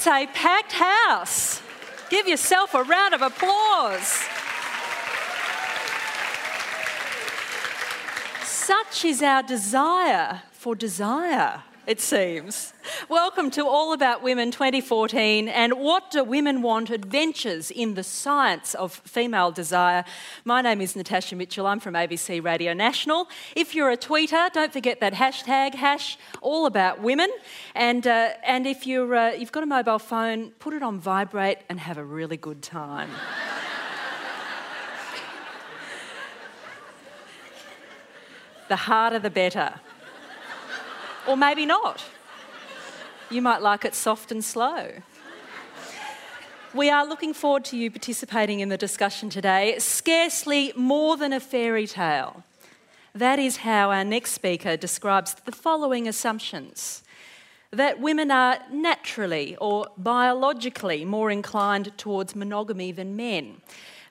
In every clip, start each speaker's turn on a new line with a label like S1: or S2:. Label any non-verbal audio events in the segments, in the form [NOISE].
S1: It's a packed house. Give yourself a round of applause. Such is our desire for desire, it seems. Welcome to All About Women 2014 and What Do Women Want? Adventures in the Science of Female Desire. My name is Natasha Mitchell. I'm from ABC Radio National. If you're a tweeter, don't forget that hashtag, hash All About Women. And, uh, and if you're, uh, you've got a mobile phone, put it on vibrate and have a really good time. [LAUGHS] the harder the better. Or maybe not. You might like it soft and slow. We are looking forward to you participating in the discussion today. Scarcely more than a fairy tale. That is how our next speaker describes the following assumptions that women are naturally or biologically more inclined towards monogamy than men,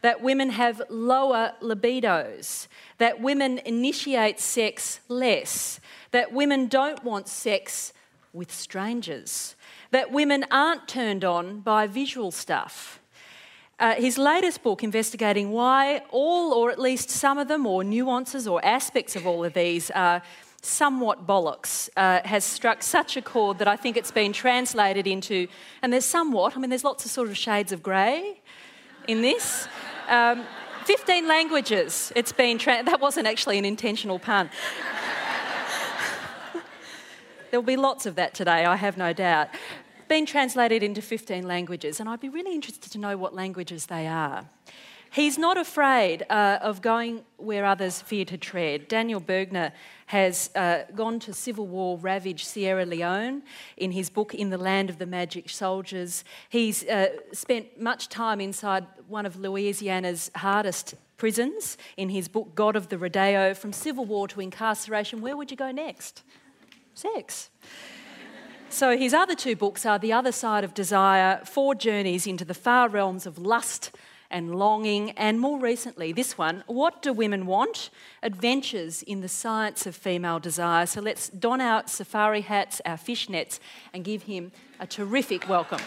S1: that women have lower libidos, that women initiate sex less, that women don't want sex with strangers, that women aren't turned on by visual stuff. Uh, his latest book, investigating why all, or at least some of them, or nuances or aspects of all of these, are somewhat bollocks, uh, has struck such a chord that I think it's been translated into, and there's somewhat, I mean, there's lots of sort of shades of grey in this. Um, 15 languages it's been, tra- that wasn't actually an intentional pun. There'll be lots of that today, I have no doubt. Been translated into 15 languages, and I'd be really interested to know what languages they are. He's not afraid uh, of going where others fear to tread. Daniel Bergner has uh, gone to civil war ravaged Sierra Leone in his book In the Land of the Magic Soldiers. He's uh, spent much time inside one of Louisiana's hardest prisons in his book God of the Rodeo. From civil war to incarceration, where would you go next? Sex. So his other two books are The Other Side of Desire, Four Journeys into the Far Realms of Lust and Longing, and more recently, this one, What Do Women Want? Adventures in the Science of Female Desire. So let's don our safari hats, our fishnets, and give him a terrific welcome.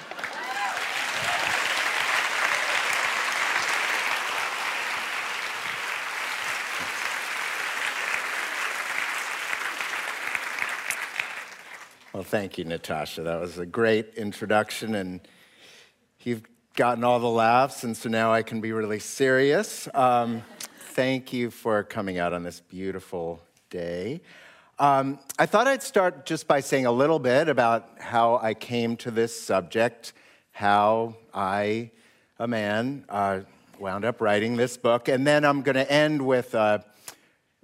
S2: Well, thank you, Natasha. That was a great introduction, and you've gotten all the laughs, and so now I can be really serious. Um, thank you for coming out on this beautiful day. Um, I thought I'd start just by saying a little bit about how I came to this subject, how I, a man, uh, wound up writing this book, and then I'm going to end with a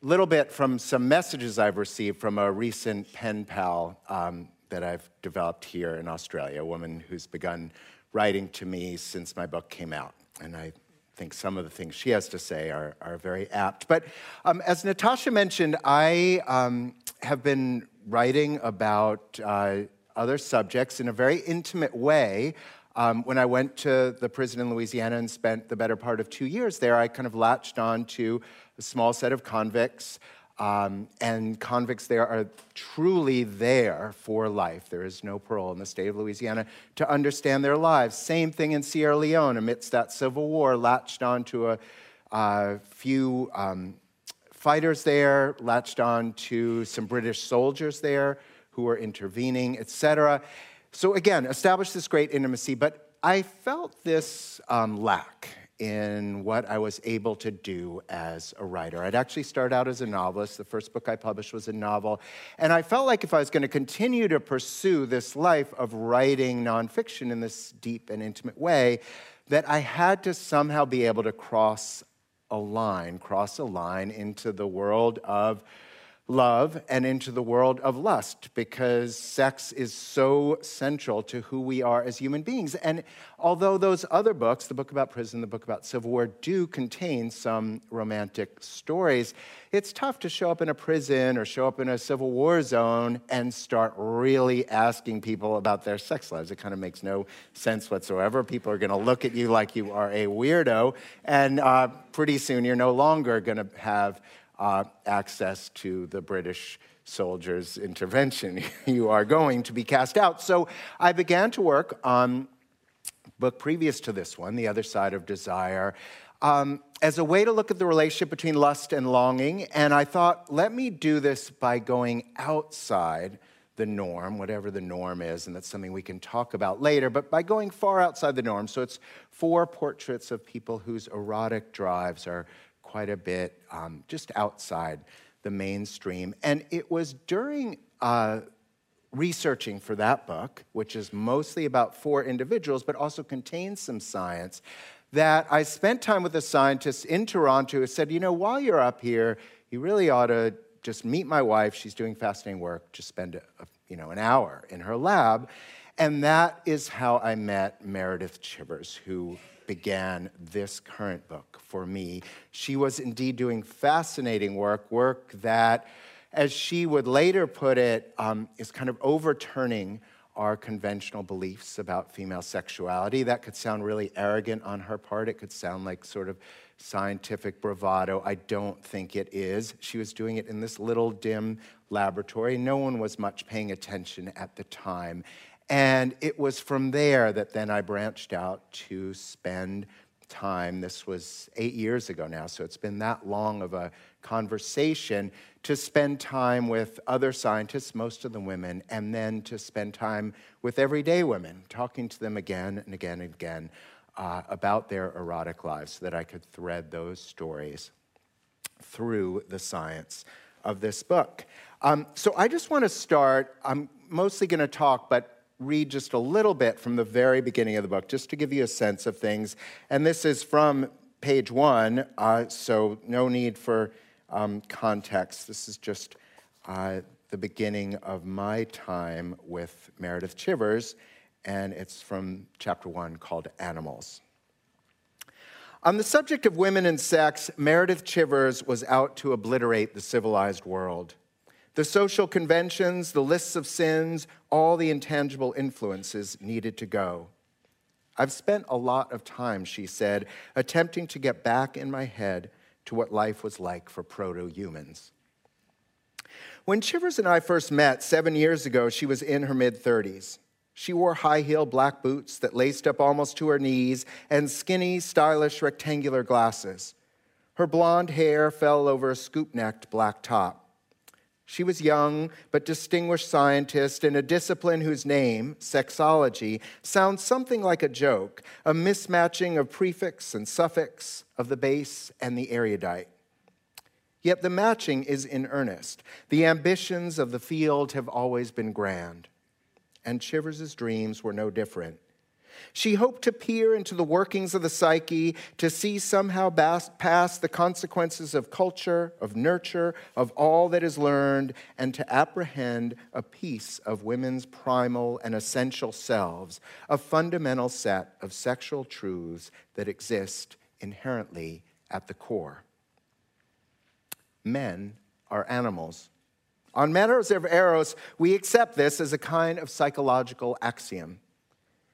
S2: little bit from some messages I've received from a recent pen pal um, that I've developed here in Australia, a woman who's begun writing to me since my book came out. And I think some of the things she has to say are, are very apt. But um, as Natasha mentioned, I um, have been writing about uh, other subjects in a very intimate way. Um, when I went to the prison in Louisiana and spent the better part of two years there, I kind of latched on to a small set of convicts. Um, and convicts there are truly there for life. There is no parole in the state of Louisiana to understand their lives. Same thing in Sierra Leone, amidst that civil war, latched onto a, a few um, fighters there, latched on to some British soldiers there who were intervening, etc. So again, establish this great intimacy, but I felt this um, lack in what I was able to do as a writer. I'd actually started out as a novelist. The first book I published was a novel. And I felt like if I was going to continue to pursue this life of writing nonfiction in this deep and intimate way, that I had to somehow be able to cross a line, cross a line into the world of love and into the world of lust because sex is so central to who we are as human beings. And although those other books, the book about prison, the book about civil war, do contain some romantic stories, it's tough to show up in a prison or show up in a civil war zone and start really asking people about their sex lives. It kind of makes no sense whatsoever. People are going to look at you like you are a weirdo, and uh, pretty soon you're no longer going to have uh, access to the British soldier's intervention. [LAUGHS] you are going to be cast out. So I began to work on book previous to this one, The Other Side of Desire, um, as a way to look at the relationship between lust and longing. And I thought, let me do this by going outside the norm, whatever the norm is, and that's something we can talk about later, but by going far outside the norm. So it's four portraits of people whose erotic drives are quite a bit um, just outside the mainstream. And it was during uh, researching for that book, which is mostly about four individuals, but also contains some science, that I spent time with a scientist in Toronto who said, you know, while you're up here, you really ought to just meet my wife. She's doing fascinating work. Just spend a, you know, an hour in her lab. And that is how I met Meredith Chivers, who began this current book for me. She was indeed doing fascinating work, work that, as she would later put it, um, is kind of overturning our conventional beliefs about female sexuality. That could sound really arrogant on her part. It could sound like sort of scientific bravado. I don't think it is. She was doing it in this little dim laboratory. No one was much paying attention at the time. And it was from there that then I branched out to spend time. This was eight years ago now, so it's been that long of a conversation to spend time with other scientists, most of them women, and then to spend time with everyday women, talking to them again and again and again uh, about their erotic lives so that I could thread those stories through the science of this book. Um, so I just want to start. I'm mostly going to talk, but read just a little bit from the very beginning of the book, just to give you a sense of things. And this is from page one, uh, so no need for um, context. This is just uh, the beginning of my time with Meredith Chivers, and it's from chapter one called Animals. On the subject of women and sex, Meredith Chivers was out to obliterate the civilized world. The social conventions, the lists of sins, all the intangible influences needed to go. I've spent a lot of time, she said, attempting to get back in my head to what life was like for proto humans. When Chivers and I first met seven years ago, she was in her mid 30s. She wore high heel black boots that laced up almost to her knees and skinny, stylish rectangular glasses. Her blonde hair fell over a scoop necked black top. She was young but distinguished scientist in a discipline whose name, sexology, sounds something like a joke, a mismatching of prefix and suffix, of the base and the erudite. Yet the matching is in earnest. The ambitions of the field have always been grand, and Chivers's dreams were no different. She hoped to peer into the workings of the psyche, to see somehow past the consequences of culture, of nurture, of all that is learned, and to apprehend a piece of women's primal and essential selves, a fundamental set of sexual truths that exist inherently at the core. Men are animals. On matters of Eros, we accept this as a kind of psychological axiom.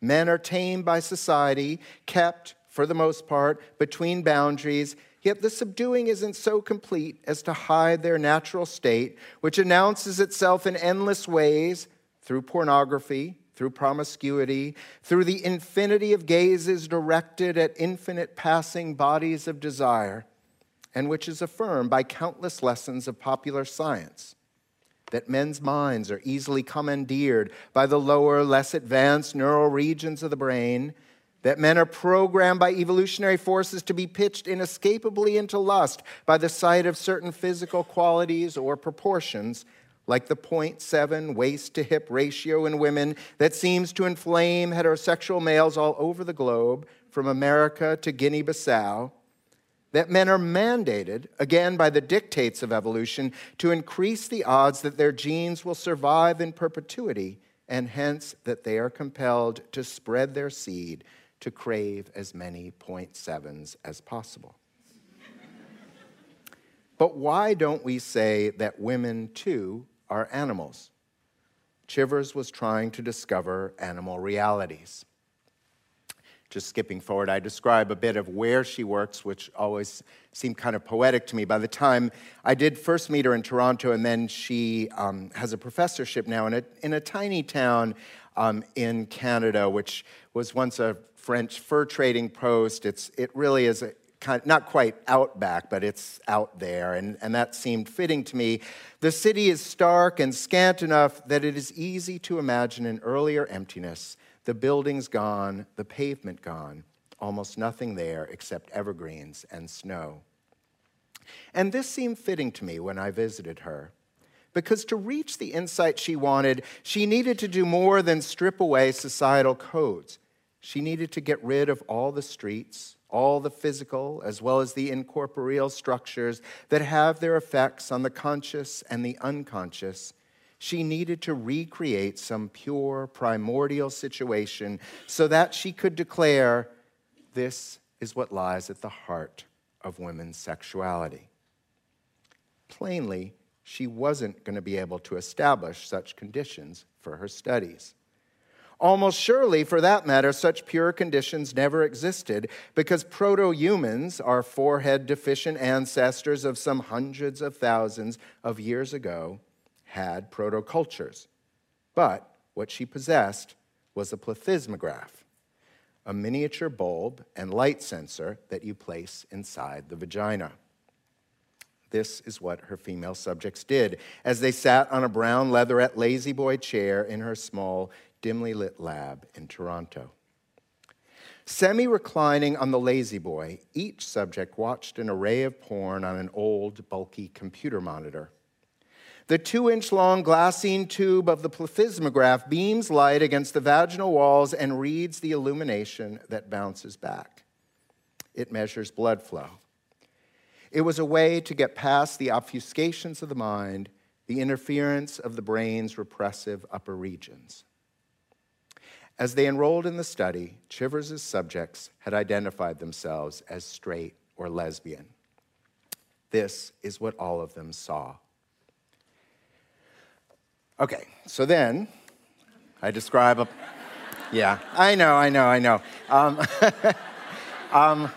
S2: Men are tamed by society, kept, for the most part, between boundaries, yet the subduing isn't so complete as to hide their natural state, which announces itself in endless ways through pornography, through promiscuity, through the infinity of gazes directed at infinite passing bodies of desire, and which is affirmed by countless lessons of popular science that men's minds are easily commandeered by the lower, less advanced neural regions of the brain, that men are programmed by evolutionary forces to be pitched inescapably into lust by the sight of certain physical qualities or proportions, like the 0.7 waist to hip ratio in women that seems to inflame heterosexual males all over the globe, from America to Guinea Bissau that men are mandated, again by the dictates of evolution, to increase the odds that their genes will survive in perpetuity, and hence that they are compelled to spread their seed to crave as many point sevens as possible. but why don't we say that women too are animals? Chivers was trying to discover animal realities. Just skipping forward, I describe a bit of where she works, which always seemed kind of poetic to me. By the time I did first meet her in Toronto, and then she um, has a professorship now in a, in a tiny town um, in Canada, which was once a French fur trading post. It's, it really is a, kind of, not quite outback, but it's out there, and, and that seemed fitting to me. The city is stark and scant enough that it is easy to imagine an earlier emptiness the buildings gone, the pavement gone, almost nothing there except evergreens and snow. And this seemed fitting to me when I visited her. Because to reach the insight she wanted, she needed to do more than strip away societal codes. She needed to get rid of all the streets, all the physical as well as the incorporeal structures that have their effects on the conscious and the unconscious she needed to recreate some pure, primordial situation so that she could declare, This is what lies at the heart of women's sexuality. Plainly, she wasn't going to be able to establish such conditions for her studies. Almost surely, for that matter, such pure conditions never existed because proto humans, our forehead deficient ancestors of some hundreds of thousands of years ago, had protocultures. But what she possessed was a plethysmograph, a miniature bulb and light sensor that you place inside the vagina. This is what her female subjects did as they sat on a brown leatherette La-Z-Boy chair in her small, dimly lit lab in Toronto. Semi reclining on the La-Z-Boy, each subject watched an array of porn on an old, bulky computer monitor. The two inch long glassine tube of the plethysmograph beams light against the vaginal walls and reads the illumination that bounces back. It measures blood flow. It was a way to get past the obfuscations of the mind, the interference of the brain's repressive upper regions. As they enrolled in the study, Chivers' subjects had identified themselves as straight or lesbian. This is what all of them saw. Okay, so then I describe a. Yeah, I know, I know, I know. Um, [LAUGHS] um,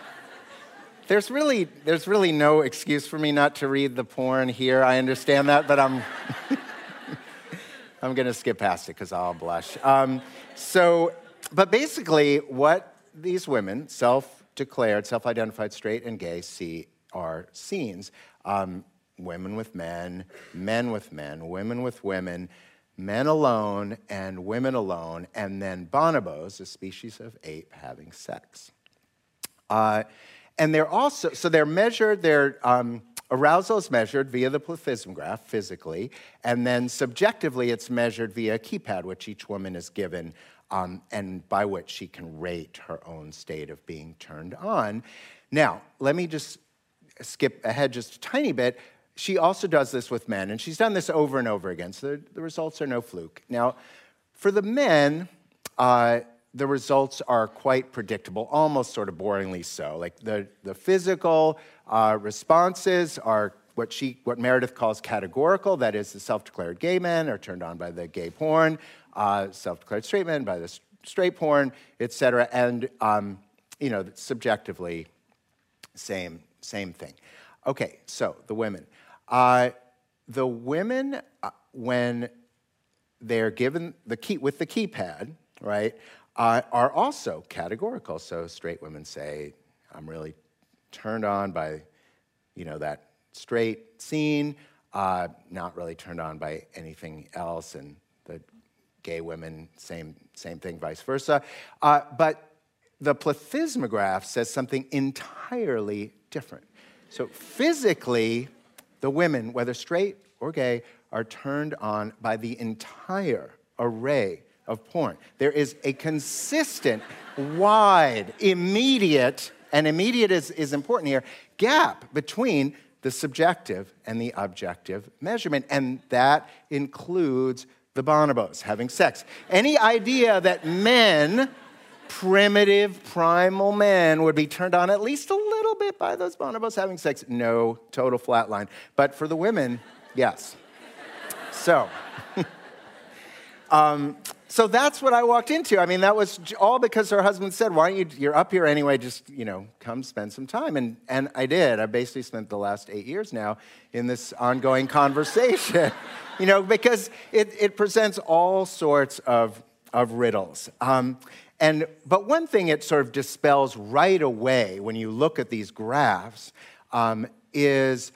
S2: there's really, there's really no excuse for me not to read the porn here. I understand that, but I'm, [LAUGHS] I'm to skip past it because I'll blush. Um, so, but basically, what these women, self-declared, self-identified straight and gay, see are scenes. Um, women with men, men with men, women with women, men alone and women alone, and then bonobos, a species of ape, having sex. Uh, and they're also, so they're measured, their um, arousal is measured via the plethysmograph physically, and then subjectively it's measured via a keypad, which each woman is given, um, and by which she can rate her own state of being turned on. Now, let me just skip ahead just a tiny bit she also does this with men, and she's done this over and over again, so the, the results are no fluke. Now, for the men, uh, the results are quite predictable, almost sort of boringly so. Like the, the physical uh, responses are what she, what Meredith calls categorical. That is, the self-declared gay men are turned on by the gay porn, uh, self-declared straight men by the straight porn, et cetera. And um, you know, subjectively, same same thing. Okay, so the women. Uh, the women, uh, when they're given the key with the keypad, right, uh, are also categorical. So straight women say, "I'm really turned on by, you know, that straight scene. Uh, not really turned on by anything else." And the gay women, same same thing, vice versa. Uh, but the plethysmograph says something entirely different. So physically, the women, whether straight or gay, are turned on by the entire array of porn. There is a consistent, wide, immediate, and immediate is, is important here, gap between the subjective and the objective measurement, and that includes the bonobos having sex. Any idea that men primitive, primal men would be turned on at least a little bit by those bonobos having sex. No, total flatline. But for the women, yes. So, [LAUGHS] um, so that's what I walked into. I mean, that was all because her husband said, "Why don't you? You're up here anyway. Just you know, come spend some time." And and I did. I basically spent the last eight years now in this ongoing conversation. [LAUGHS] you know, because it it presents all sorts of of riddles. Um, and but one thing it sort of dispels right away when you look at these graphs um, is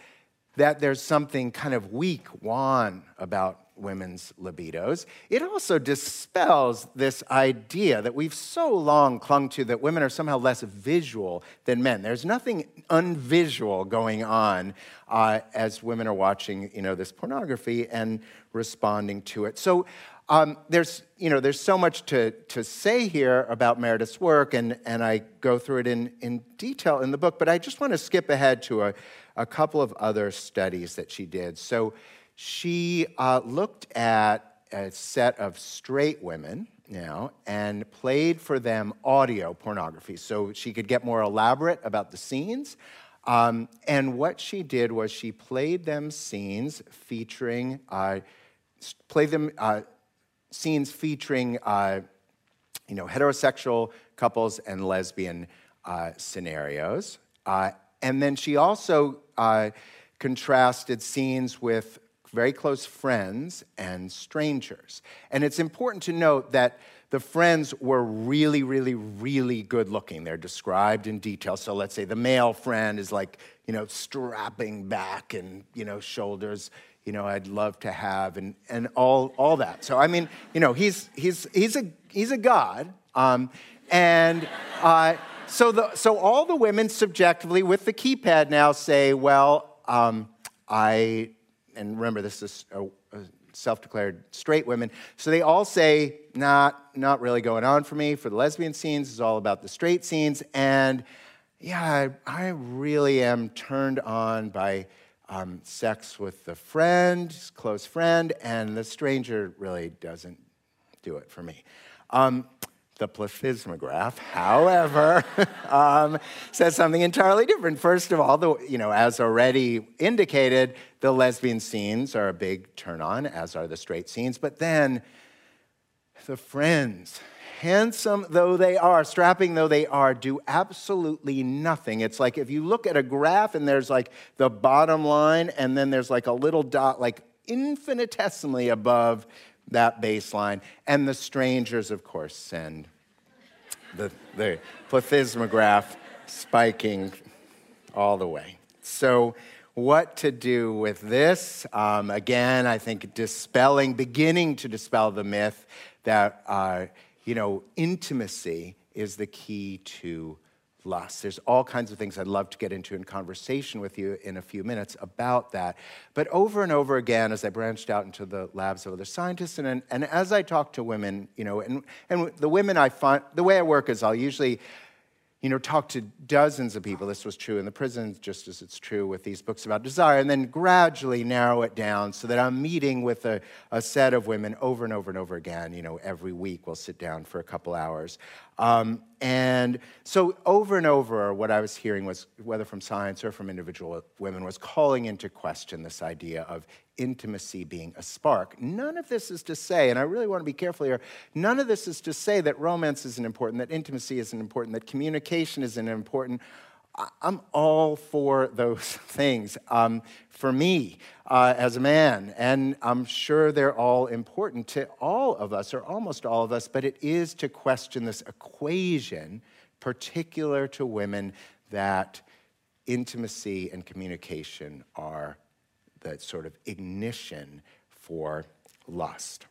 S2: that there's something kind of weak, wan about women's libidos. It also dispels this idea that we've so long clung to that women are somehow less visual than men. There's nothing unvisual going on uh, as women are watching, you know, this pornography and responding to it. So um, there's, you know, there's so much to, to say here about Meredith's work, and, and I go through it in, in detail in the book, but I just want to skip ahead to a, a couple of other studies that she did. So she uh, looked at a set of straight women now and played for them audio pornography so she could get more elaborate about the scenes. Um, and what she did was she played them scenes featuring, uh, played them uh, scenes featuring, uh, you know, heterosexual couples and lesbian uh, scenarios. Uh, and then she also uh, contrasted scenes with very close friends and strangers. And it's important to note that the friends were really, really, really good looking. They're described in detail. So let's say the male friend is like, you know, strapping back and, you know, shoulders, you know, I'd love to have and, and all, all that. So, I mean, you know, he's, he's, he's, a, he's a god. Um, and uh, so, the, so all the women subjectively with the keypad now say, well, um, I and remember this is a, a self-declared straight women. So they all say, not, not really going on for me. For the lesbian scenes, it's all about the straight scenes. And yeah, I, I really am turned on by um, sex with the friend, close friend, and the stranger really doesn't do it for me. Um, the plethysmograph, however, [LAUGHS] um, says something entirely different. First of all, the, you know, as already indicated, the lesbian scenes are a big turn on, as are the straight scenes. But then the friends, handsome though they are, strapping though they are, do absolutely nothing. It's like if you look at a graph and there's like the bottom line, and then there's like a little dot, like infinitesimally above that baseline. And the strangers, of course, send the, the plethysmograph spiking all the way. So, what to do with this? Um, again, I think dispelling, beginning to dispel the myth that, uh, you know, intimacy is the key to lust. There's all kinds of things I'd love to get into in conversation with you in a few minutes about that. But over and over again, as I branched out into the labs of other scientists, and, and as I talk to women, you know, and, and the women I find, the way I work is I'll usually you know, talk to dozens of people. This was true in the prisons, just as it's true with these books about desire, and then gradually narrow it down so that I'm meeting with a, a set of women over and over and over again. You know, every week we'll sit down for a couple hours. Um, and so over and over, what I was hearing was, whether from science or from individual women, was calling into question this idea of intimacy being a spark. None of this is to say, and I really want to be careful here, none of this is to say that romance isn't important, that intimacy isn't important, that communication isn't important. I'm all for those [LAUGHS] things. Um, for me, uh, as a man, and I'm sure they're all important to all of us, or almost all of us, but it is to question this equation, particular to women, that intimacy and communication are the sort of ignition for lust.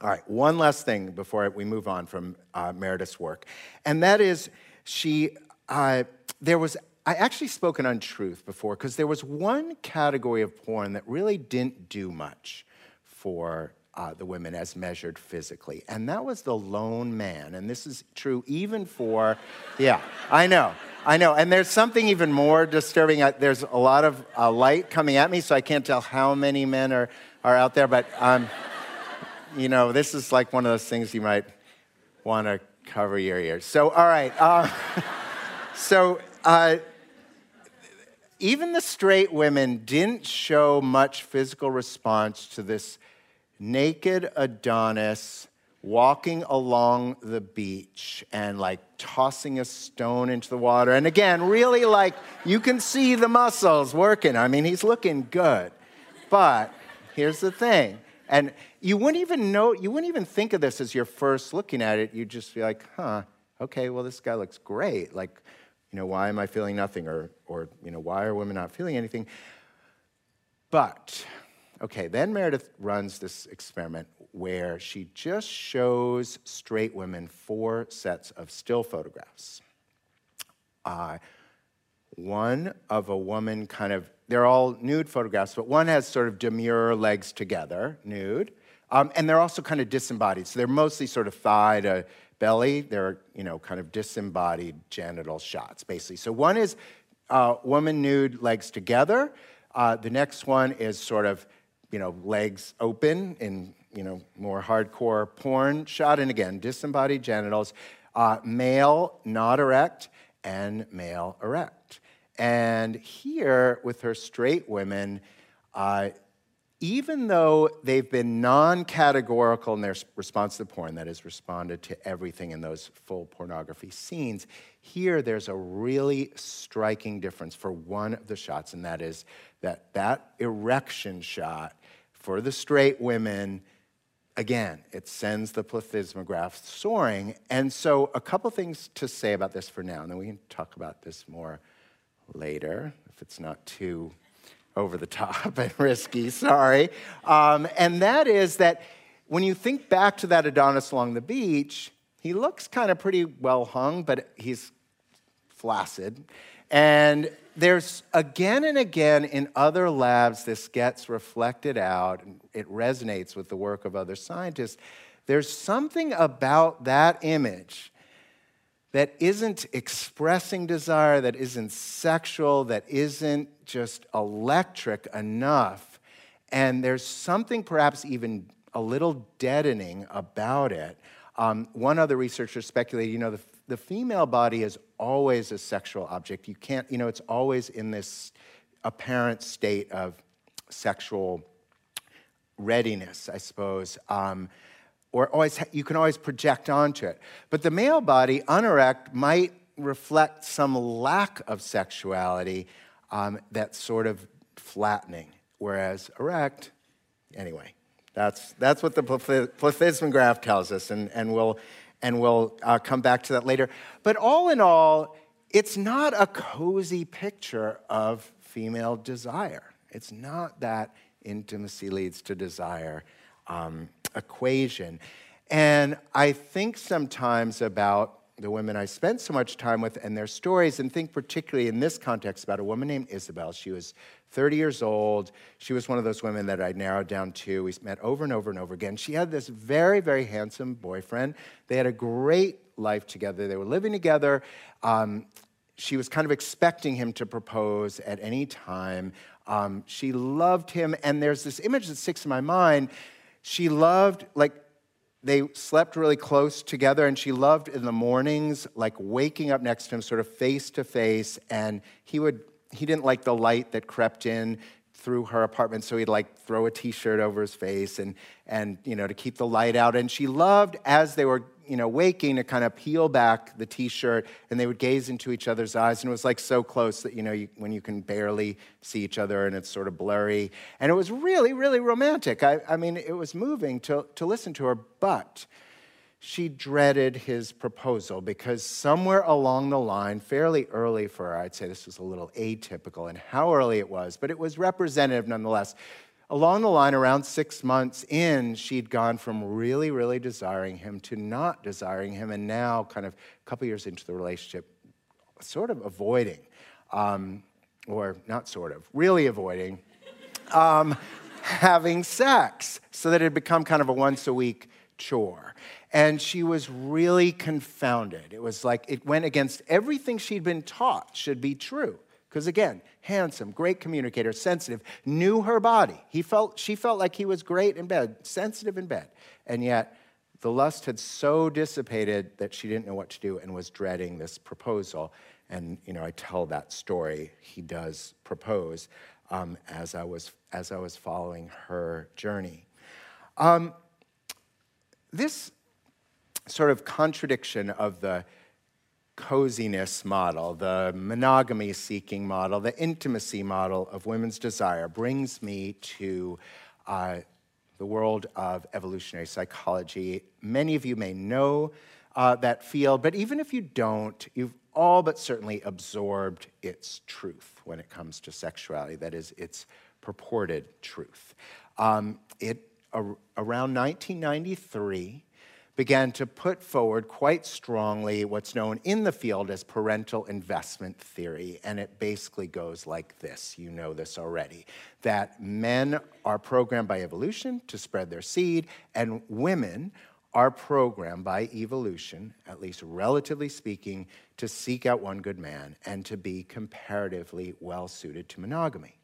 S2: All right, one last thing before we move on from uh, Meredith's work, and that is she, uh, there was I actually spoke an untruth before because there was one category of porn that really didn't do much for uh, the women as measured physically, and that was the lone man. And this is true even for, yeah, I know, I know. And there's something even more disturbing. There's a lot of uh, light coming at me, so I can't tell how many men are, are out there, but, um, you know, this is like one of those things you might want to cover your ears. So, all right. Uh, [LAUGHS] so, uh, even the straight women didn't show much physical response to this naked Adonis walking along the beach and like tossing a stone into the water. And again, really like you can see the muscles working. I mean, he's looking good. But here's the thing. And you wouldn't even know, you wouldn't even think of this as your first looking at it. You'd just be like, huh, okay, well, this guy looks great. Like, you know, why am I feeling nothing? Or, or you know, why are women not feeling anything? But, okay, then Meredith runs this experiment where she just shows straight women four sets of still photographs. Uh, one of a woman kind of, they're all nude photographs, but one has sort of demure legs together, nude. Um, and they're also kind of disembodied. So they're mostly sort of thigh to belly. They're, you know, kind of disembodied genital shots, basically. So one is uh, woman nude, legs together. Uh, the next one is sort of, you know, legs open in, you know, more hardcore porn shot. And again, disembodied genitals. Uh, male, not erect, and male erect. And here, with her straight women, uh, even though they've been non categorical in their response to porn, that is, responded to everything in those full pornography scenes, here there's a really striking difference for one of the shots, and that is that that erection shot for the straight women, again, it sends the plethysmograph soaring. And so, a couple things to say about this for now, and then we can talk about this more later if it's not too over the top [LAUGHS] and risky, sorry. Um, and that is that when you think back to that Adonis along the beach, he looks kind of pretty well hung, but he's flaccid. And there's again and again in other labs, this gets reflected out, and it resonates with the work of other scientists. There's something about that image that isn't expressing desire, that isn't sexual, that isn't just electric enough. And there's something perhaps even a little deadening about it. Um, one other researcher speculated, you know, the, the female body is always a sexual object. You can't, you know, it's always in this apparent state of sexual readiness, I suppose. Um, or always, you can always project onto it. But the male body, unerect, might reflect some lack of sexuality um, that's sort of flattening, whereas erect, anyway, that's, that's what the plethysmograph tells us, and, and we'll, and we'll uh, come back to that later. But all in all, it's not a cozy picture of female desire. It's not that intimacy leads to desire um, equation. And I think sometimes about the women I spent so much time with and their stories, and think particularly in this context about a woman named Isabel. She was 30 years old. She was one of those women that I narrowed down to. We met over and over and over again. She had this very, very handsome boyfriend. They had a great life together. They were living together. Um, she was kind of expecting him to propose at any time. Um, she loved him, and there's this image that sticks in my mind she loved, like, they slept really close together, and she loved in the mornings, like waking up next to him, sort of face to face. And he would, he didn't like the light that crept in through her apartment, so he'd like throw a t-shirt over his face and, and you know, to keep the light out. And she loved, as they were you know, waking to kind of peel back the t-shirt and they would gaze into each other's eyes and it was like so close that, you know, you, when you can barely see each other and it's sort of blurry. And it was really, really romantic. I, I mean, it was moving to, to listen to her, but she dreaded his proposal because somewhere along the line, fairly early for her, I'd say this was a little atypical in how early it was, but it was representative nonetheless along the line, around six months in, she'd gone from really, really desiring him to not desiring him, and now, kind of a couple years into the relationship, sort of avoiding, um, or not sort of, really avoiding um, [LAUGHS] having sex, so that it had become kind of a once a week chore. And she was really confounded. It was like it went against everything she'd been taught should be true. Because again, handsome, great communicator, sensitive, knew her body. He felt, she felt like he was great in bed, sensitive in bed. And yet, the lust had so dissipated that she didn't know what to do and was dreading this proposal. And, you know, I tell that story. He does propose um, as, I was, as I was following her journey. Um, this sort of contradiction of the coziness model, the monogamy seeking model, the intimacy model of women's desire brings me to uh, the world of evolutionary psychology. Many of you may know uh, that field, but even if you don't, you've all but certainly absorbed its truth when it comes to sexuality, that is, its purported truth. Um, it, around 1993, began to put forward quite strongly what's known in the field as parental investment theory. And it basically goes like this you know this already that men are programmed by evolution to spread their seed, and women are programmed by evolution, at least relatively speaking, to seek out one good man and to be comparatively well suited to monogamy.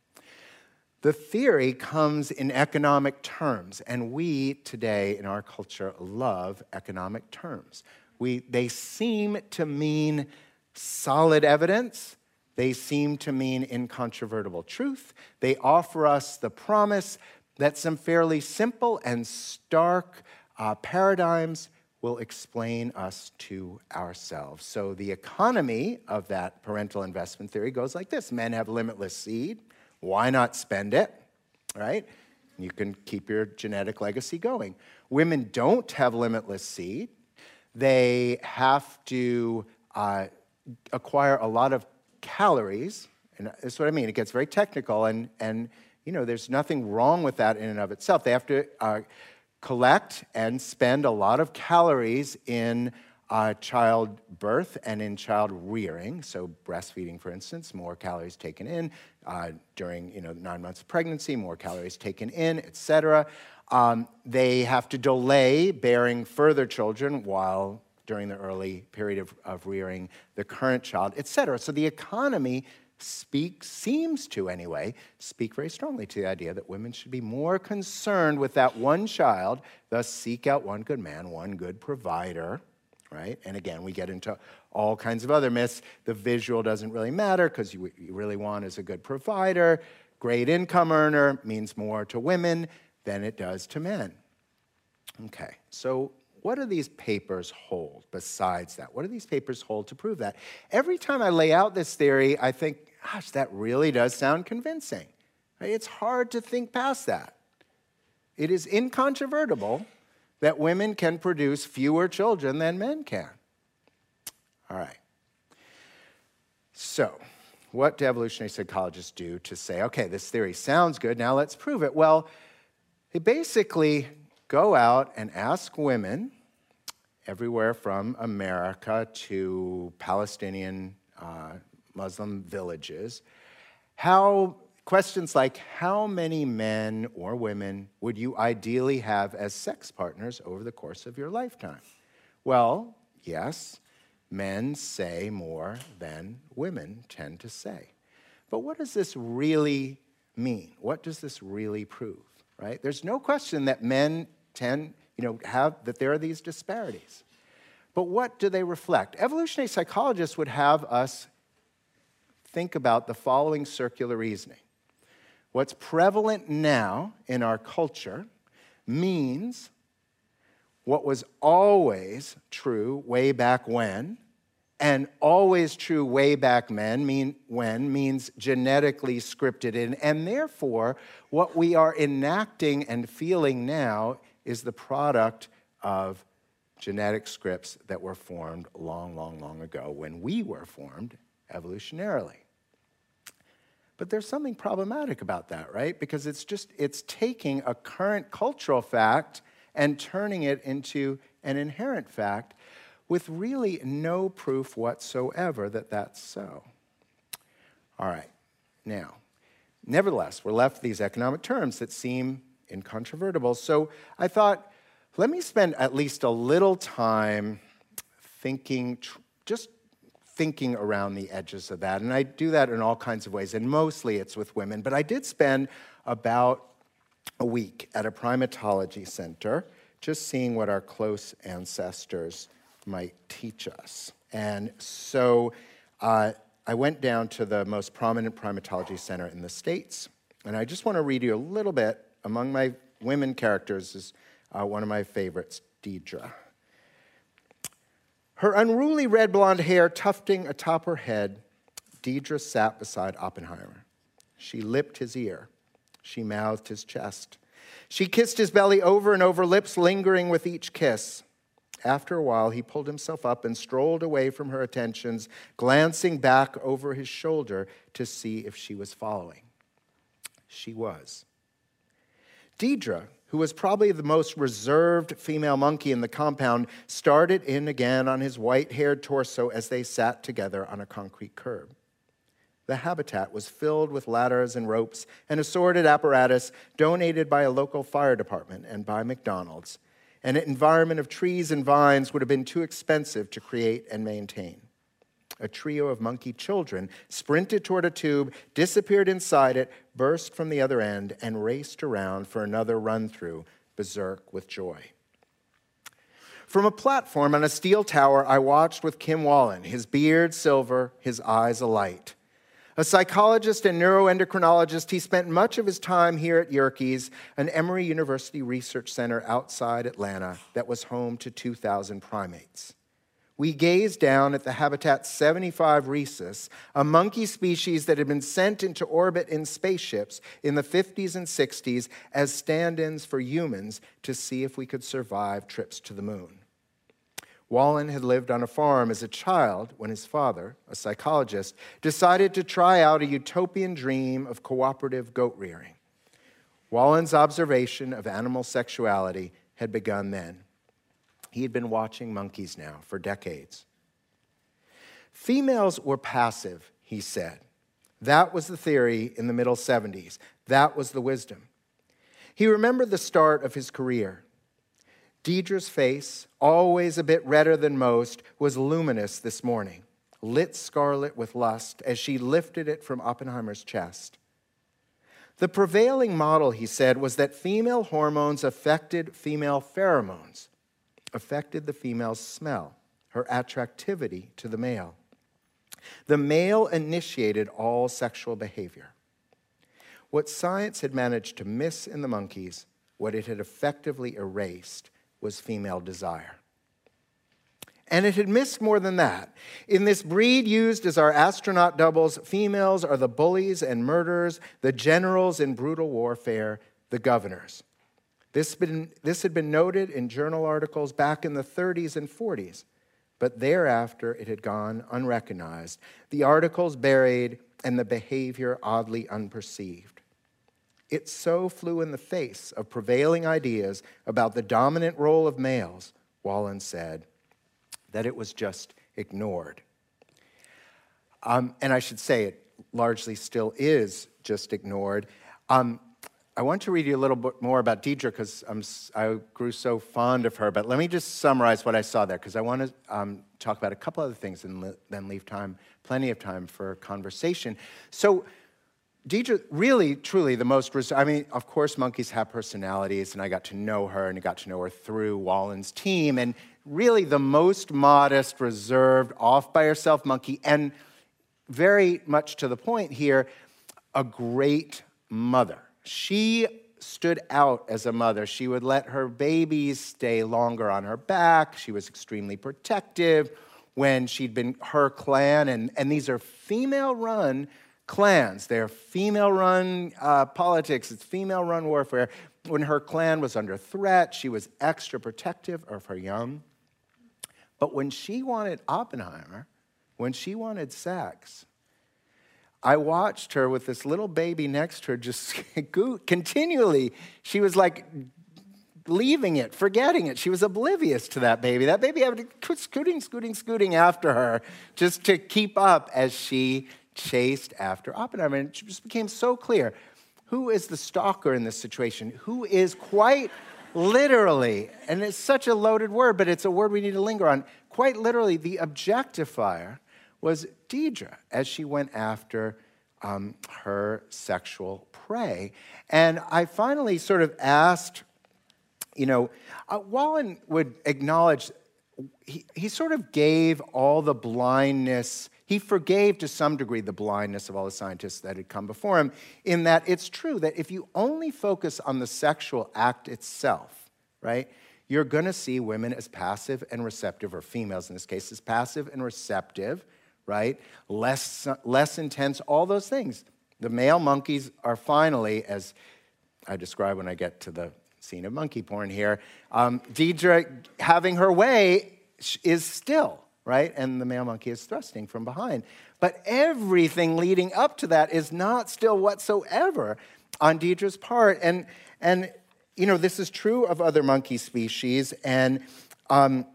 S2: The theory comes in economic terms, and we today in our culture love economic terms. We, they seem to mean solid evidence, they seem to mean incontrovertible truth. They offer us the promise that some fairly simple and stark uh, paradigms will explain us to ourselves. So, the economy of that parental investment theory goes like this men have limitless seed. Why not spend it? Right? You can keep your genetic legacy going. Women don't have limitless seed. They have to uh, acquire a lot of calories. And that's what I mean. It gets very technical, and, and you know, there's nothing wrong with that in and of itself. They have to uh, collect and spend a lot of calories in uh, childbirth and in child rearing, so breastfeeding, for instance, more calories taken in uh, during you know nine months of pregnancy, more calories taken in, etc. Um, they have to delay bearing further children while during the early period of, of rearing the current child, etc. So the economy speaks, seems to anyway, speak very strongly to the idea that women should be more concerned with that one child, thus seek out one good man, one good provider right? And again, we get into all kinds of other myths. The visual doesn't really matter because you, you really want is a good provider. Great income earner means more to women than it does to men. Okay, so what do these papers hold besides that? What do these papers hold to prove that? Every time I lay out this theory, I think, gosh, that really does sound convincing. It's hard to think past that. It is incontrovertible that women can produce fewer children than men can. All right. So, what do evolutionary psychologists do to say, okay, this theory sounds good, now let's prove it? Well, they basically go out and ask women everywhere from America to Palestinian uh, Muslim villages how Questions like how many men or women would you ideally have as sex partners over the course of your lifetime? Well, yes, men say more than women tend to say. But what does this really mean? What does this really prove? Right? There's no question that men tend, you know, have that there are these disparities. But what do they reflect? Evolutionary psychologists would have us think about the following circular reasoning. What's prevalent now in our culture means what was always true way back when, and always true way back when, mean, when means genetically scripted in, and therefore what we are enacting and feeling now is the product of genetic scripts that were formed long, long, long ago when we were formed evolutionarily. But there's something problematic about that, right? Because it's just, it's taking a current cultural fact and turning it into an inherent fact with really no proof whatsoever that that's so. All right, now, nevertheless, we're left with these economic terms that seem incontrovertible. So I thought, let me spend at least a little time thinking, just thinking around the edges of that. And I do that in all kinds of ways, and mostly it's with women. But I did spend about a week at a primatology center just seeing what our close ancestors might teach us. And so uh, I went down to the most prominent primatology center in the States. And I just want to read you a little bit. Among my women characters is uh, one of my favorites, Deidre. Her unruly red blonde hair tufting atop her head, Deidre sat beside Oppenheimer. She lipped his ear. She mouthed his chest. She kissed his belly over and over, lips lingering with each kiss. After a while, he pulled himself up and strolled away from her attentions, glancing back over his shoulder to see if she was following. She was. Deidre, who was probably the most reserved female monkey in the compound, started in again on his white haired torso as they sat together on a concrete curb. The habitat was filled with ladders and ropes and assorted apparatus donated by a local fire department and by McDonald's. An environment of trees and vines would have been too expensive to create and maintain. A trio of monkey children sprinted toward a tube, disappeared inside it, burst from the other end, and raced around for another run through, berserk with joy. From a platform on a steel tower, I watched with Kim Wallen, his beard silver, his eyes alight. A psychologist and neuroendocrinologist, he spent much of his time here at Yerkes, an Emory University research center outside Atlanta that was home to 2,000 primates. We gazed down at the Habitat 75 rhesus, a monkey species that had been sent into orbit in spaceships in the 50s and 60s as stand ins for humans to see if we could survive trips to the moon. Wallen had lived on a farm as a child when his father, a psychologist, decided to try out a utopian dream of cooperative goat rearing. Wallen's observation of animal sexuality had begun then. He had been watching monkeys now for decades. Females were passive, he said. That was the theory in the middle 70s. That was the wisdom. He remembered the start of his career. Deidre's face, always a bit redder than most, was luminous this morning, lit scarlet with lust as she lifted it from Oppenheimer's chest. The prevailing model, he said, was that female hormones affected female pheromones, affected the female's smell, her attractivity to the male. The male initiated all sexual behavior. What science had managed to miss in the monkeys, what it had effectively erased, was female desire. And it had missed more than that. In this breed used as our astronaut doubles, females are the bullies and murderers, the generals in brutal warfare, the governors. This, been, this had been noted in journal articles back in the 30s and 40s, but thereafter it had gone unrecognized, the articles buried, and the behavior oddly unperceived. It so flew in the face of prevailing ideas about the dominant role of males, Wallen said, that it was just ignored. Um, and I should say it largely still is just ignored. Um, I want to read you a little bit more about Deidre because I grew so fond of her. But let me just summarize what I saw there because I want to um, talk about a couple other things and then leave time, plenty of time for conversation. So Deidre, really, truly, the most, I mean, of course, monkeys have personalities, and I got to know her, and I got to know her through Wallen's team, and really the most modest, reserved, off by herself monkey, and very much to the point here, a great mother. She stood out as a mother. She would let her babies stay longer on her back. She was extremely protective when she'd been her clan, and, and these are female run clans. They're female run uh, politics, it's female run warfare. When her clan was under threat, she was extra protective of her young. But when she wanted Oppenheimer, when she wanted sex, I watched her with this little baby next to her just [LAUGHS] continually. She was like leaving it, forgetting it. She was oblivious to that baby. That baby had to scooting, scooting, scooting after her just to keep up as she chased after Oppenheimer. And it just became so clear who is the stalker in this situation? Who is quite literally, and it's such a loaded word, but it's a word we need to linger on, quite literally, the objectifier was Deidre as she went after um, her sexual prey. And I finally sort of asked, you know, uh, Wallen would acknowledge, he, he sort of gave all the blindness he forgave to some degree the blindness of all the scientists that had come before him, in that it's true that if you only focus on the sexual act itself, right, you're to see women as passive and receptive, or females in this case, as passive and receptive, right? Less, less intense, all those things. The male monkeys are finally, as I describe when I get to the scene of monkey porn here, um, Deidre having her way is still, right? And the male monkey is thrusting from behind. But everything leading up to that is not still whatsoever on Deidre's part. And, and you know, this is true of other monkey species. And, um,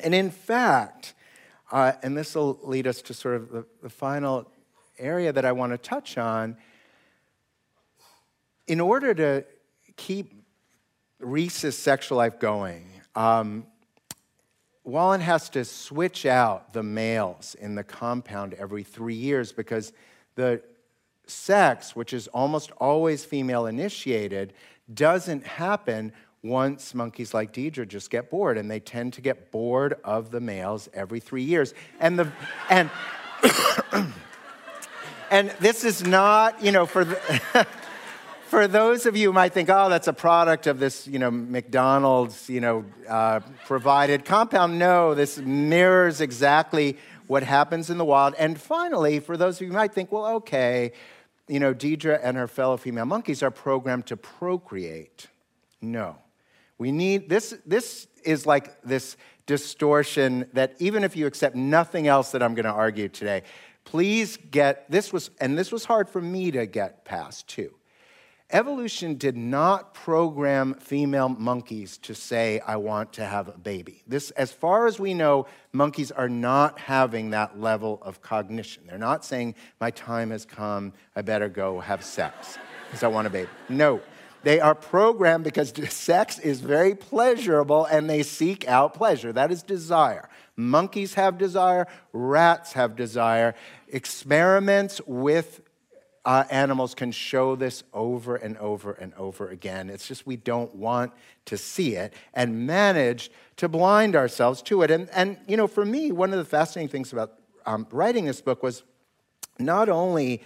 S2: and in fact, uh, and this will lead us to sort of the, the final area that I want to touch on. In order to keep rhesus sexual life going, um, Wallen has to switch out the males in the compound every three years because the sex, which is almost always female initiated, doesn't happen once monkeys like Deidre just get bored, and they tend to get bored of the males every three years. And the and [COUGHS] and this is not, you know, for the [LAUGHS] for those of you who might think, oh, that's a product of this, you know, McDonald's, you know, uh, provided compound, no, this mirrors exactly what happens in the wild. And finally, for those of you who might think, well, okay, you know, Deidre and her fellow female monkeys are programmed to procreate. No. We need, this, this is like this distortion that even if you accept nothing else that I'm going to argue today, please get, this was, and this was hard for me to get past too Evolution did not program female monkeys to say, I want to have a baby. This, as far as we know, monkeys are not having that level of cognition. They're not saying, My time has come, I better go have sex because I want a baby. No. They are programmed because [LAUGHS] sex is very pleasurable and they seek out pleasure. That is desire. Monkeys have desire, rats have desire. Experiments with uh, animals can show this over and over and over again. It's just we don't want to see it and manage to blind ourselves to it. And, and you know, for me, one of the fascinating things about um, writing this book was not only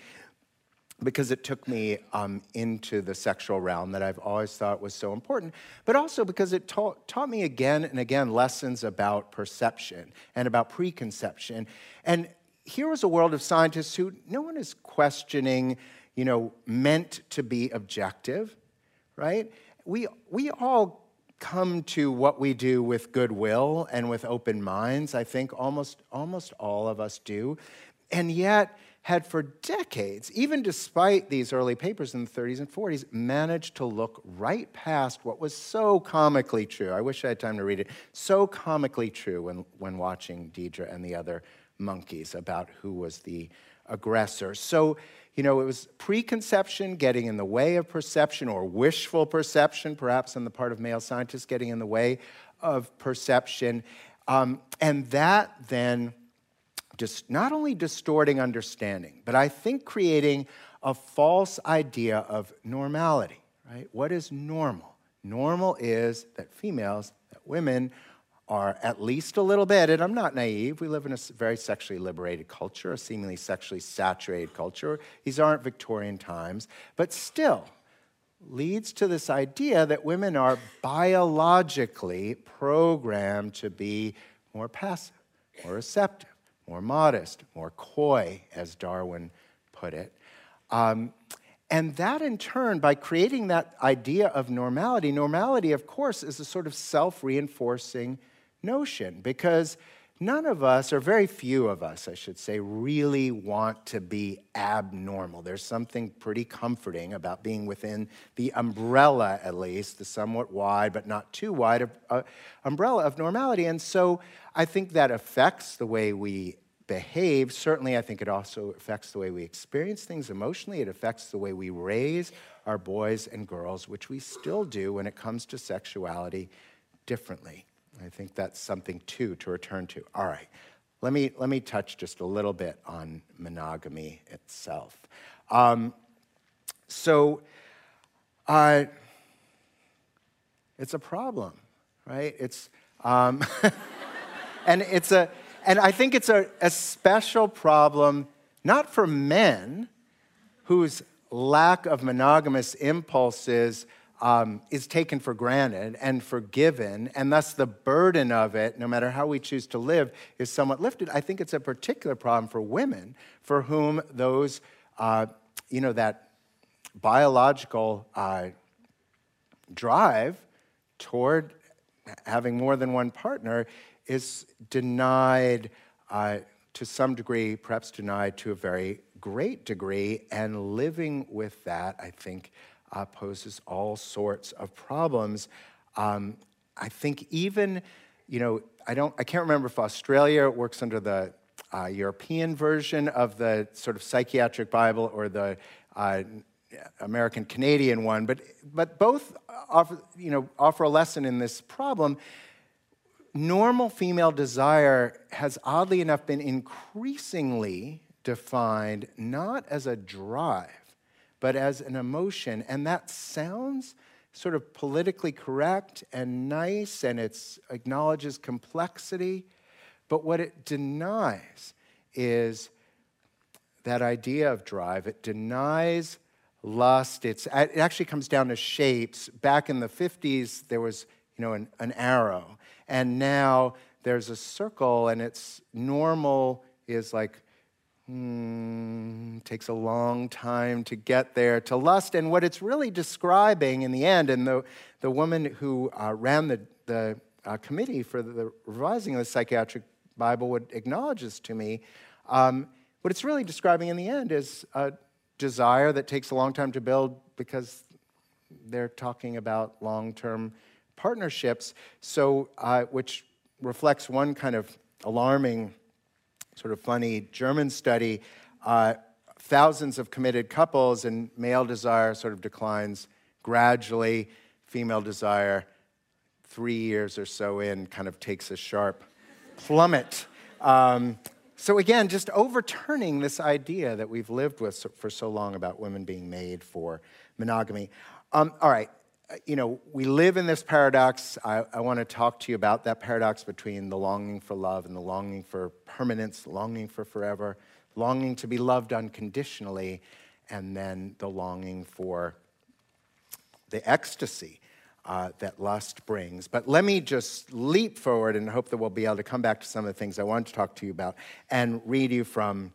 S2: because it took me um, into the sexual realm that I've always thought was so important, but also because it taught, taught me again and again lessons about perception and about preconception. And here was a world of scientists who no one is questioning, you know, meant to be objective, right? We, we all come to what we do with goodwill and with open minds. I think almost, almost all of us do. And yet, had for decades, even despite these early papers in the 30s and 40s, managed to look right past what was so comically true. I wish I had time to read it. So comically true when, when watching Deidre and the other monkeys about who was the aggressor. So, you know, it was preconception getting in the way of perception, or wishful perception, perhaps on the part of male scientists, getting in the way of perception. Um, and that then just not only distorting understanding, but I think creating a false idea of normality, right? What is normal? Normal is that females, that women are at least a little bit, and I'm not naive, we live in a very sexually liberated culture, a seemingly sexually saturated culture. These aren't Victorian times, but still leads to this idea that women are biologically programmed to be more passive, more receptive, more modest, more coy, as Darwin put it. Um, and that, in turn, by creating that idea of normality, normality, of course, is a sort of self reinforcing notion because none of us, or very few of us, I should say, really want to be abnormal. There's something pretty comforting about being within the umbrella, at least, the somewhat wide but not too wide uh, umbrella of normality. And so I think that affects the way we behave. Certainly, I think it also affects the way we experience things emotionally. It affects the way we raise our boys and girls, which we still do when it comes to sexuality differently. I think that's something too to return to. All right, let me, let me touch just a little bit on monogamy itself. Um, so, uh, it's a problem, right? It's, um, [LAUGHS] and it's a, and I think it's a, a special problem, not for men whose lack of monogamous impulses um, is taken for granted and forgiven, and thus the burden of it, no matter how we choose to live, is somewhat lifted. I think it's a particular problem for women for whom those, uh, you know, that biological uh, drive toward having more than one partner is denied uh, to some degree, perhaps denied to a very great degree, and living with that, I think, uh, poses all sorts of problems. Um, I think even, you know, I don't, I can't remember if Australia works under the uh, European version of the sort of psychiatric Bible or the uh, American Canadian one, but, but both offer, you know, offer a lesson in this problem. Normal female desire has oddly enough been increasingly defined not as a drive, but as an emotion. And that sounds sort of politically correct and nice, and it acknowledges complexity. But what it denies is that idea of drive. It denies lust. It's, it actually comes down to shapes. Back in the 50s, there was you know, an, an arrow. And now there's a circle, and it's normal is like, hmm, takes a long time to get there to lust. And what it's really describing in the end, and the, the woman who uh, ran the, the uh, committee for the, revising of the psychiatric Bible would acknowledge this to me. Um, what it's really describing in the end is a desire that takes a long time to build because they're talking about long term partnerships. So, uh, which reflects one kind of alarming, sort of funny German study. Uh, thousands of committed couples, and male desire sort of declines gradually. Female desire, three years or so in, kind of takes a sharp plummet. Um, so, again, just overturning this idea that we've lived with for so long about women being made for monogamy. Um, all right, you know, we live in this paradox. I, I want to talk to you about that paradox between the longing for love and the longing for permanence, longing for forever, longing to be loved unconditionally, and then the longing for the ecstasy uh, that lust brings. But let me just leap forward and hope that we'll be able to come back to some of the things I wanted to talk to you about and read you from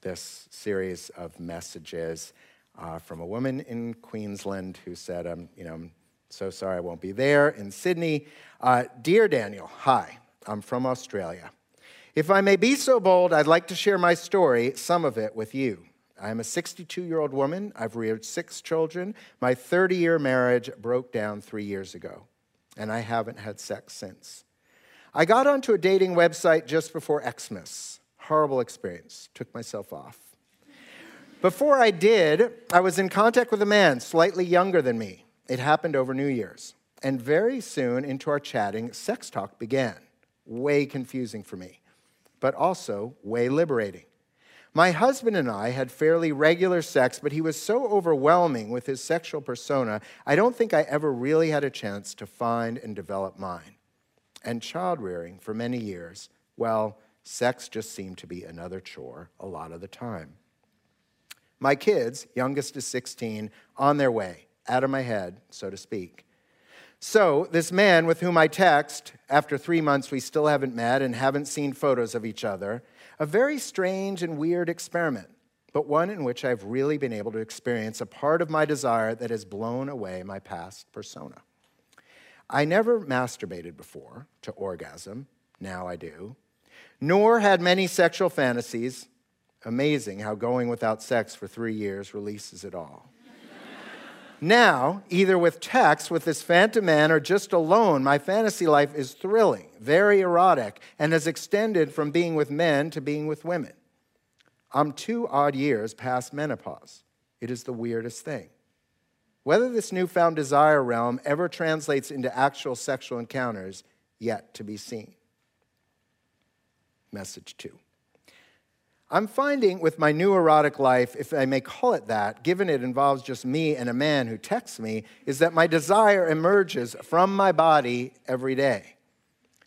S2: this series of messages uh, from a woman in Queensland who said, um, you know, I'm so sorry I won't be there in Sydney. Uh, Dear Daniel, hi, I'm from Australia. If I may be so bold, I'd like to share my story, some of it, with you. I'm a 62 year old woman. I've reared six children. My 30 year marriage broke down three years ago, and I haven't had sex since. I got onto a dating website just before Xmas. Horrible experience. Took myself off. Before I did, I was in contact with a man slightly younger than me. It happened over New Year's. And very soon into our chatting, sex talk began. Way confusing for me, but also way liberating. My husband and I had fairly regular sex, but he was so overwhelming with his sexual persona, I don't think I ever really had a chance to find and develop mine. And child rearing for many years, well, sex just seemed to be another chore a lot of the time. My kids, youngest is 16, on their way, out of my head, so to speak. So, this man with whom I text, after three months we still haven't met and haven't seen photos of each other, a very strange and weird experiment, but one in which I've really been able to experience a part of my desire that has blown away my past persona. I never masturbated before to orgasm, now I do, nor had many sexual fantasies. Amazing how going without sex for three years releases it all. Now, either with text with this phantom man or just alone, my fantasy life is thrilling, very erotic, and has extended from being with men to being with women. I'm two odd years past menopause. It is the weirdest thing. Whether this newfound desire realm ever translates into actual sexual encounters, yet to be seen. Message two. I'm finding with my new erotic life, if I may call it that, given it involves just me and a man who texts me, is that my desire emerges from my body every day.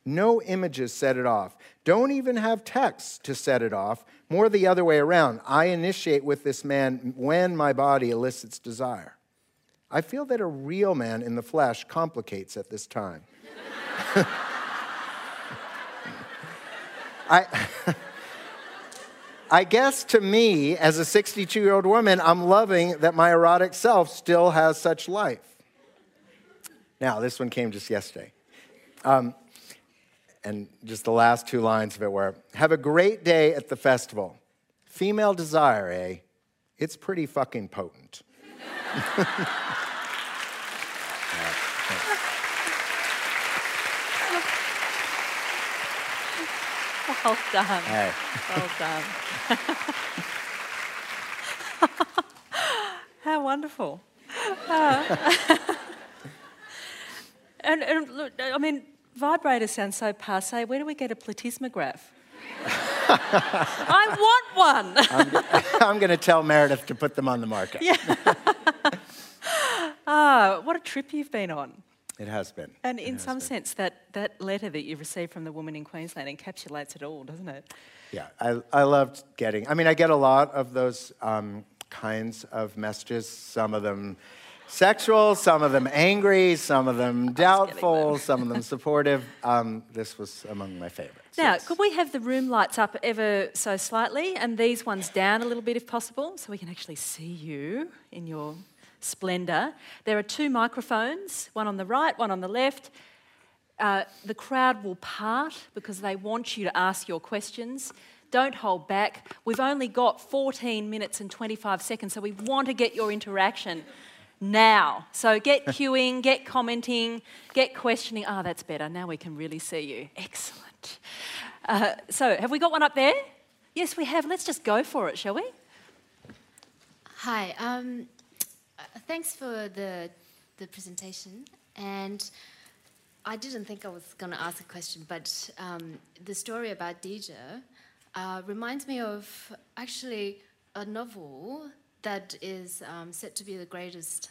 S2: No images set it off. Don't even have texts to set it off. More the other way around. I initiate with this man when my body elicits desire. I feel that a real man in the flesh complicates at this time. [LAUGHS] I, [LAUGHS] I guess to me, as a 62 year old woman, I'm loving that my erotic self still has such life. Now, this one came just yesterday. Um, and just the last two lines of it were Have a great day at the festival. Female desire, eh? It's pretty fucking potent. [LAUGHS]
S1: Well done.
S2: Hey.
S1: Well done. [LAUGHS] How wonderful. Uh, [LAUGHS] and, and look, I mean, vibrators sound so passe. Where do we get a plethysmograph? [LAUGHS] I want one.
S2: I'm going to tell Meredith to put them on the market.
S1: Yeah. ah, what a trip you've been on.
S2: It has been.
S1: And
S2: It
S1: in some
S2: been.
S1: sense, that, that letter that you received from the woman in Queensland encapsulates it all, doesn't it?
S2: Yeah, I, I loved getting, I mean, I get a lot of those um, kinds of messages, some of them sexual, some of them angry, some of them doubtful,
S1: them. [LAUGHS]
S2: some of them supportive. Um, this was among my favorites.
S1: Now,
S2: yes.
S1: could we have the room lights up ever so slightly and these ones down a little bit if possible so we can actually see you in your splendour? There are two microphones, one on the right, one on the left. Uh, the crowd will part because they want you to ask your questions. Don't hold back. We've only got 14 minutes and 25 seconds, so we want to get your interaction now. So get [LAUGHS] queuing, get commenting, get questioning. Ah, that's better. Now we can really see you. Excellent. Uh, so, have we got one up there? Yes, we have. Let's just go for it, shall we?
S3: Hi. Um, thanks for the the presentation. And I didn't think I was going to ask a question, but um, the story about Deja uh, reminds me of actually a novel that is um, to be the greatest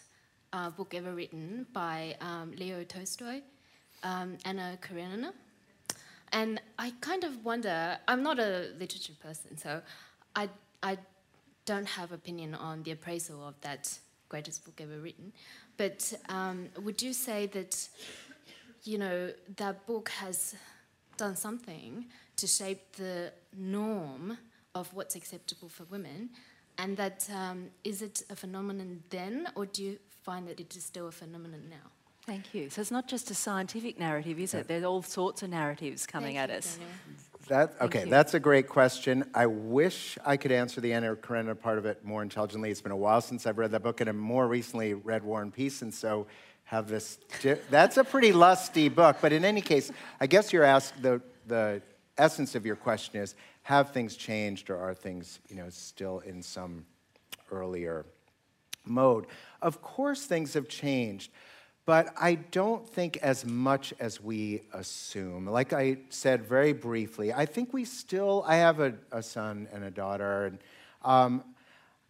S3: uh, book ever written by um, Leo Tolstoy, um, Anna Karenina. And I kind of wonder, I'm not a literature person, so I, I don't have opinion on the appraisal of that greatest book ever written. But um, would you say that, you know, that book has done something to shape the norm of what's acceptable for women? And that um, is it a phenomenon then, or do you find that it is still a phenomenon now?
S1: Thank you. So, it's not just a scientific narrative, is it? There's all sorts of narratives coming
S3: Thank
S1: at
S3: you,
S1: us.
S3: Daniel.
S2: That, okay, that's a great question. I wish I could answer the Anna Karenina part of it more intelligently. It's been a while since I've read that book, and I more recently read War and Peace, and so have this. di- That's a pretty lusty book, but in any case, I guess you're asked the the essence of your question is: Have things changed, or are things, you know, still in some earlier mode. Of course, things have changed, but I don't think as much as we assume. Like I said very briefly, I think we still, I have a, a son and a daughter, and um,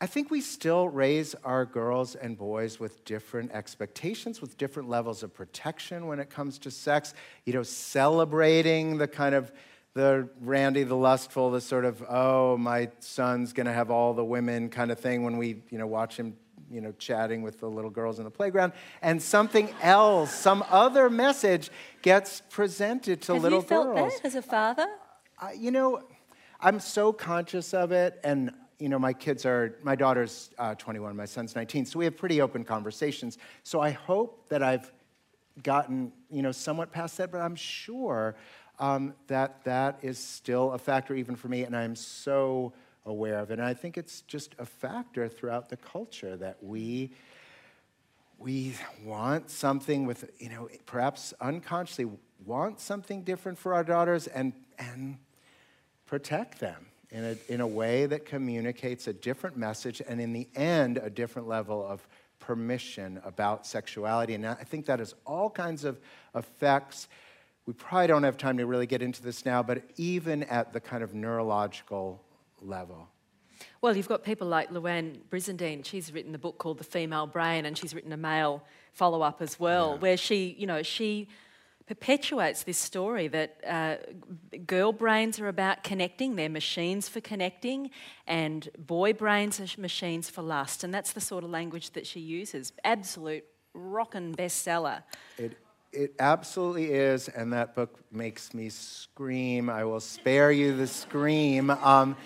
S2: I think we still raise our girls and boys with different expectations, with different levels of protection when it comes to sex. You know, celebrating the kind of the Randy the lustful, the sort of oh my son's gonna have all the women kind of thing when we you know watch him you know chatting with the little girls in the playground, and something else, some other message gets presented to
S1: Have
S2: little
S1: you felt
S2: girls.
S1: that as a father?
S2: I, you know, I'm so conscious of it, and you know, my kids are, my daughter's uh, 21, my son's 19, so we have pretty open conversations. So I hope that I've gotten, you know, somewhat past that, but I'm sure um, that that is still a factor even for me, and I'm so aware of it. And I think it's just a factor throughout the culture that we we want something with, you know, perhaps unconsciously want something different for our daughters and, and protect them in a, in a way that communicates a different message and, in the end, a different level of permission about sexuality. And I think that has all kinds of effects. We probably don't have time to really get into this now, but even at the kind of neurological level.
S1: Well, you've got people like Louann Brizendine. She's written the book called The Female Brain, and she's written a male follow up as well,
S2: Yeah.
S1: where she, you know, she perpetuates this story that uh, girl brains are about connecting, they're machines for connecting, and boy brains are machines for lust. And that's the sort of language that she uses. Absolute rockin' bestseller.
S2: It, it absolutely is, and that book makes me scream. I will spare you the scream. Um,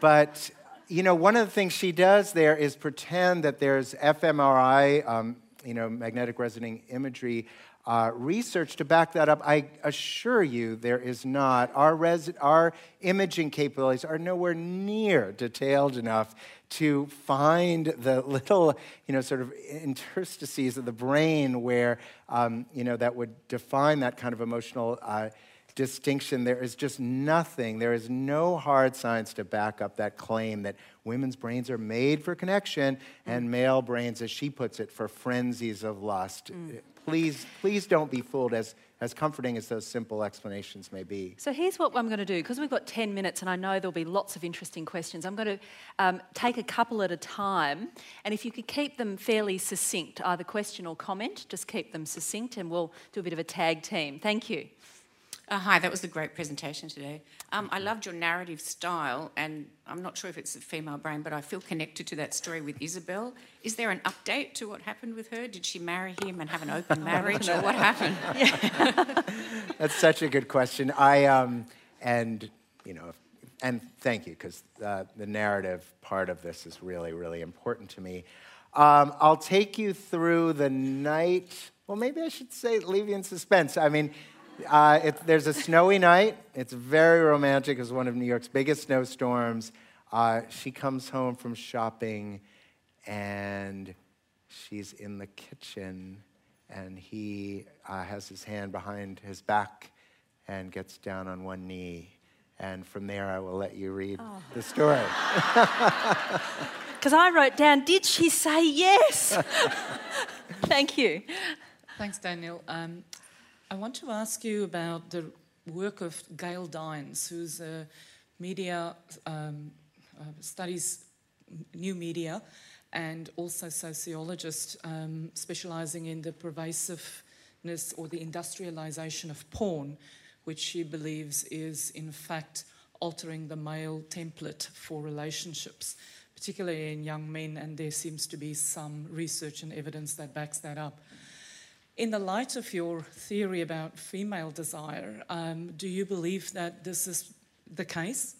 S2: but, you know, one of the things she does there is pretend that there's fMRI, um, you know, magnetic resonant imagery uh, research to back that up. I assure you there is not. Our, res- our imaging capabilities are nowhere near detailed enough to find the little, you know, sort of interstices of the brain where, um, you know, that would define that kind of emotional uh, distinction. There is just nothing, there is no hard science to back up that claim that women's brains are made for connection and male brains, as she puts it, for frenzies of lust. Mm please, please don't be fooled as, as comforting as those simple explanations may be.
S1: So here's what I'm going to do because we've got 10 minutes and I know there'll be lots of interesting questions. I'm going to um, take a couple at a time and if you could keep them fairly succinct, either question or comment, just keep them succinct and we'll do a bit of a tag team. Thank you.
S4: Uh, hi, that was a great presentation today. Um, I loved your narrative style, and I'm not sure if it's a female brain, but I feel connected to that story with Isabel. Is there an update to what happened with her? Did she marry him and have an open [LAUGHS] marriage, or what happened? [LAUGHS] [LAUGHS]
S2: That's such a good question. I um, and you know, and thank you because uh, the narrative part of this is really, really important to me. Um, I'll take you through the night. Well, maybe I should say leave you in suspense. I mean uh, it, there's a snowy night. It's very romantic. It's one of New York's biggest snowstorms. Uh, she comes home from shopping and she's in the kitchen and he uh, has his hand behind his back and gets down on one knee. And from there, I will let you read oh. the story. [LAUGHS] [LAUGHS]
S1: Because I wrote down, did she say yes? [LAUGHS] Thank you.
S5: Thanks, Daniel. Um, I want to ask you about the work of Gail Dines, who's a media um, uh, studies new media and also sociologist um, specializing in the pervasiveness or the industrialization of porn, which she believes is in fact altering the male template for relationships, particularly in young men, and there seems to be some research and evidence that backs that up. In the light of your theory about female desire, um, do you believe that this is the case?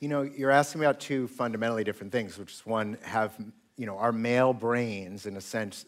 S2: You know, you're asking about two fundamentally different things, which is one, have, you know, our male brains, in a sense,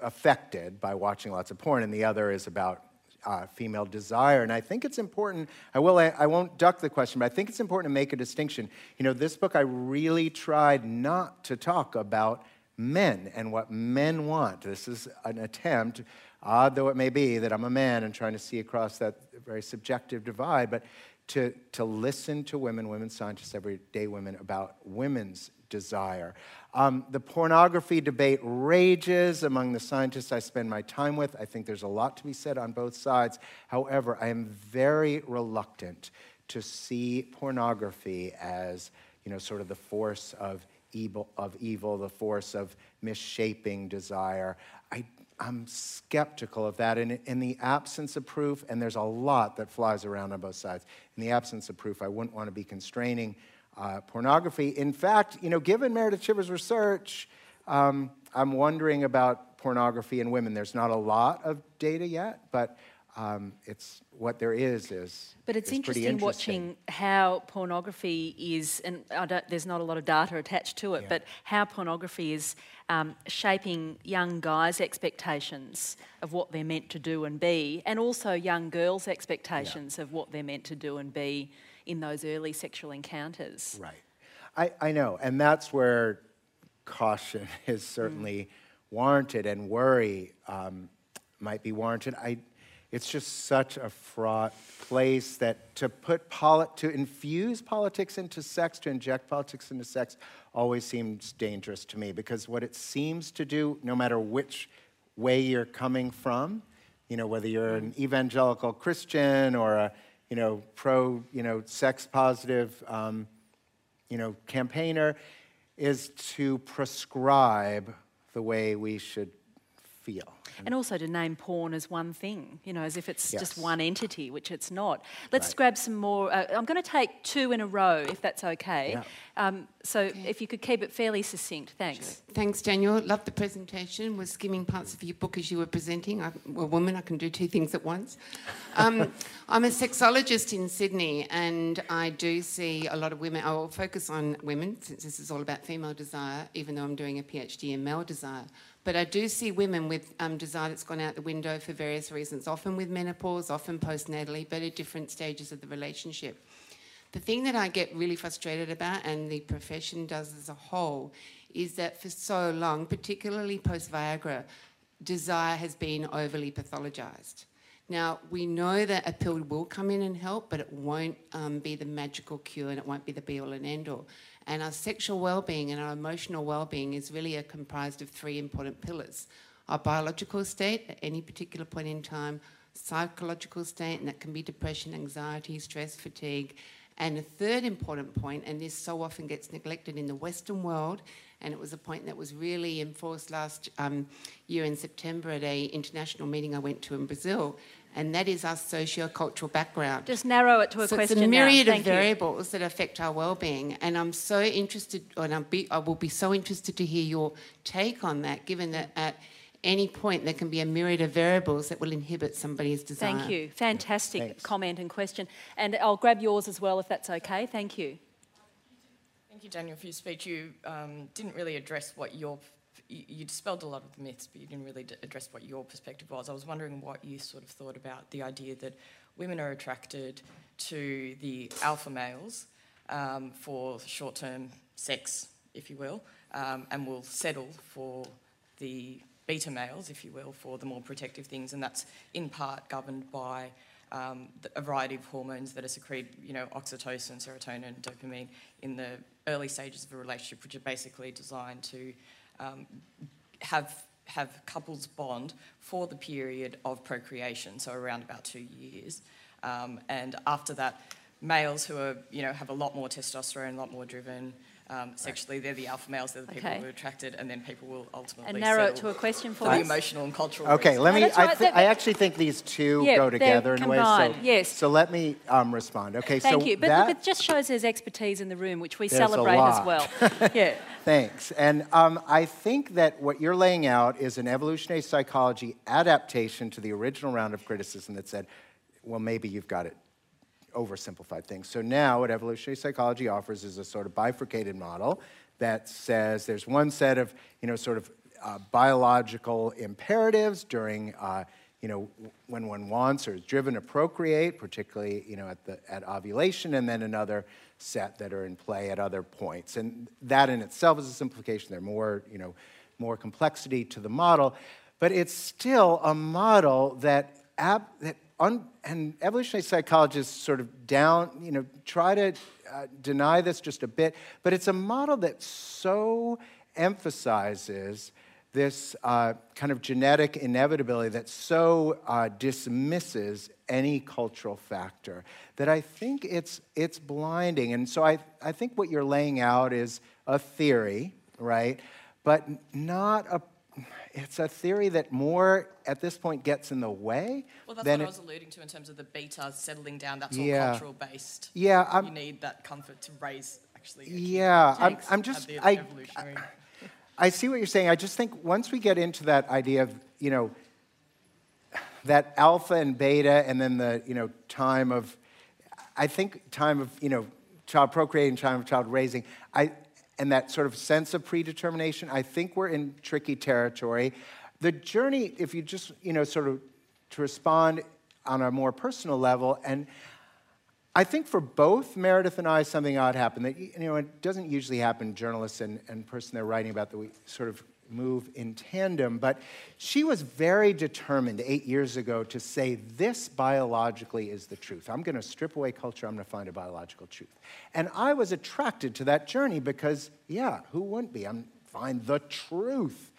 S2: affected by watching lots of porn, and the other is about uh, female desire. And I think it's important, I, will, I, I won't duck the question, but I think it's important to make a distinction. You know, this book, I really tried not to talk about men and what men want. This is an attempt, odd though it may be, that I'm a man and trying to see across that very subjective divide, but to, to listen to women, women scientists, everyday women, about women's desire. Um, the pornography debate rages among the scientists I spend my time with. I think there's a lot to be said on both sides. However, I am very reluctant to see pornography as, you know, sort of the force of evil, of evil, the force of misshaping desire. I, I'm skeptical of that. And in the absence of proof, and there's a lot that flies around on both sides, in the absence of proof, I wouldn't want to be constraining uh, pornography. In fact, you know, given Meredith Chivers' research, um, I'm wondering about pornography in women. There's not a lot of data yet, but um, it's what there is is.
S1: But it's
S2: is
S1: interesting,
S2: interesting,
S1: watching how pornography is, and there's not a lot of data attached to it, yeah. but how pornography is um, shaping young guys' expectations of what they're meant to do and be, and also young girls' expectations yeah. of what they're meant to do and be in those early sexual encounters.
S2: Right. I, I know, and that's where caution [LAUGHS] is certainly mm. warranted and worry um, might be warranted. I it's just such a fraught place that to put poli- to infuse politics into sex, to inject politics into sex, always seems dangerous to me because what it seems to do, no matter which way you're coming from, you know, whether you're an evangelical Christian or a, you know, pro, you know, sex positive, um, you know, campaigner, is to prescribe the way we should feel.
S1: And also to name porn as one thing, you know, as if it's just one entity, which it's not. Let's
S2: Right.
S1: grab some more. Uh, I'm going to take two in a row, if that's okay.
S2: Yeah.
S1: Um, so if you could keep it fairly succinct, thanks.
S6: Thanks, Daniel. Loved the presentation. Was skimming parts of your book as you were presenting. I'm a woman, I can do two things at once. Um, [LAUGHS] I'm a sexologist in Sydney, and I do see a lot of women. I will focus on women since this is all about female desire, even though I'm doing a PhD in male desire. But I do see women with um, desire that's gone out the window for various reasons, often with menopause, often postnatally, but at different stages of the relationship. The thing that I get really frustrated about, and the profession does as a whole, is that for so long, particularly post Viagra, desire has been overly pathologized. Now, we know that a pill will come in and help, but it won't um, be the magical cure and it won't be the be all and end all. And our sexual well being and our emotional well being is really comprised of three important pillars our biological state at any particular point in time, psychological state, and that can be depression, anxiety, stress, fatigue. And a third important point, and this so often gets neglected in the Western world, and it was a point that was really enforced last um, year in September at a international meeting I went to in Brazil, and that is our socio-cultural background.
S1: Just narrow it to a
S6: so
S1: question
S6: it's a myriad of
S1: Thank you.
S6: variables that affect our well-being, and I'm so interested, and I'll be, I will be so interested to hear your take on that, given that at any point there can be a myriad of variables that will inhibit somebody's desire.
S1: Thank you. Fantastic
S2: Thanks.
S1: comment and question. And I'll grab yours as well, if that's okay. Thank you.
S7: Thank you, Daniel, for your speech. You um, didn't really address what your you, you dispelled a lot of the myths, but you didn't really d- address what your perspective was. I was wondering what you sort of thought about the idea that women are attracted to the alpha males um, for short-term sex, if you will, um, and will settle for the beta males, if you will, for the more protective things, and that's in part governed by um, a variety of hormones that are secreted, you know, oxytocin, serotonin, dopamine, in the early stages of a relationship, which are basically designed to um, have have couples bond for the period of procreation, so around about two years, um, and after that, males who are you know have a lot more testosterone, a lot more driven. Um, sexually, they're the alpha males. They're the people
S1: Okay.
S7: who are attracted, and then people will ultimately
S1: And narrow it to a question for
S7: for the emotional and cultural.
S2: Okay,
S7: reasons.
S2: let me.
S1: that's
S2: I,
S1: right,
S2: thi- I actually think these two
S1: Yeah,
S2: go
S1: they're
S2: together in ways. So,
S1: yes.
S2: So let me um, respond. Okay,
S1: Thank
S2: so
S1: you. But
S2: that,
S1: look, it just shows there's expertise in the room, which we celebrate as well. [LAUGHS] yeah.
S2: Thanks. And um, I think that what you're laying out is an evolutionary psychology adaptation to the original round of criticism that said, well, maybe you've got it oversimplified things. So now what evolutionary psychology offers is a sort of bifurcated model that says there's one set of, you know, sort of uh, biological imperatives during, uh, you know, when one wants or is driven to procreate, particularly, you know, at, the, at ovulation, and then another set that are in play at other points. And that in itself is a simplification. There's more, you know, more complexity to the model, but it's still a model that, that un- and evolutionary psychologists sort of down, you know, try to uh, deny this just a bit, but it's a model that so emphasizes this uh, kind of genetic inevitability that so uh, dismisses any cultural factor that I think it's, it's blinding. And so I, I think what you're laying out is a theory, right? But not a, it's a theory that more at this point gets in the way
S7: Well, that's what I was alluding to in terms of the beta settling down. That's
S2: Yeah.
S7: all cultural based.
S2: Yeah, I'm-
S7: you need that comfort to raise actually.
S2: Yeah, I'm, I'm just,
S7: the
S2: I,
S7: evolutionary. [LAUGHS]
S2: I see what you're saying. I just think once we get into that idea of, you know, that alpha and beta and then the, you know, time of, I think time of, you know, child procreating, time of child raising, I, and that sort of sense of predetermination, I think we're in tricky territory. The journey, if you just, you know, sort of to respond on a more personal level, and I think for both Meredith and I, something odd happened that you know it doesn't usually happen. Journalists and, and person they're writing about that we sort of move in tandem. But she was very determined eight years ago to say this biologically is the truth. I'm going to strip away culture. I'm going to find a biological truth. And I was attracted to that journey because yeah, who wouldn't be? I'm find the truth.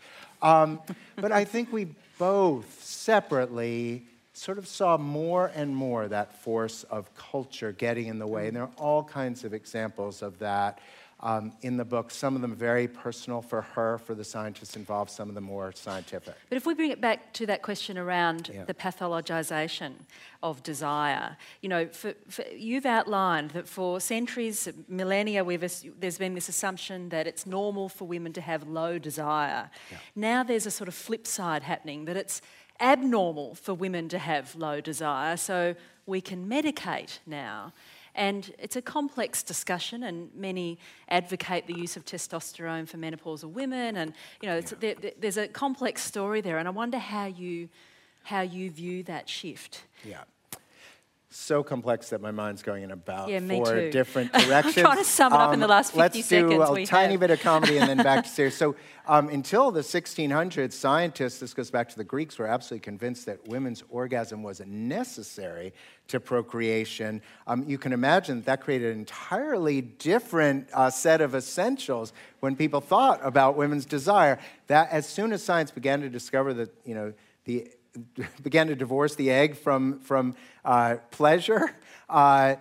S2: Um, but I think we both separately sort of saw more and more that force of culture getting in the way. And there are all kinds of examples of that. Um, in the book. Some of them very personal for her, for the scientists involved, some of them more scientific.
S1: But if we bring it back to that question around
S2: Yeah.
S1: the pathologization of desire, you know, for, for, you've outlined that for centuries, millennia, we've, there's been this assumption that it's normal for women to have low desire. Now there's a sort of flip side happening that it's abnormal for women to have low desire, so we can medicate now. And it's a complex discussion, and many advocate the use of testosterone for menopausal women. And you know, there, there- there's a complex story there, and I wonder how you how you view that shift.
S2: Yeah. So complex that my mind's going in about
S1: Yeah,
S2: four
S1: too.
S2: different [LAUGHS]
S1: I'm
S2: directions.
S1: trying to sum it up in the last 50
S2: let's do
S1: seconds
S2: a
S1: we
S2: tiny
S1: have.
S2: bit of comedy and then back to [LAUGHS] serious. So um, until the 1600s, scientists, this goes back to the Greeks, were absolutely convinced that women's orgasm was necessary to procreation. Um, you can imagine that, that created an entirely different uh, set of essentials when people thought about women's desire. That as soon as science began to discover that, you know, the [LAUGHS] began to divorce the egg from, from uh, pleasure, uh,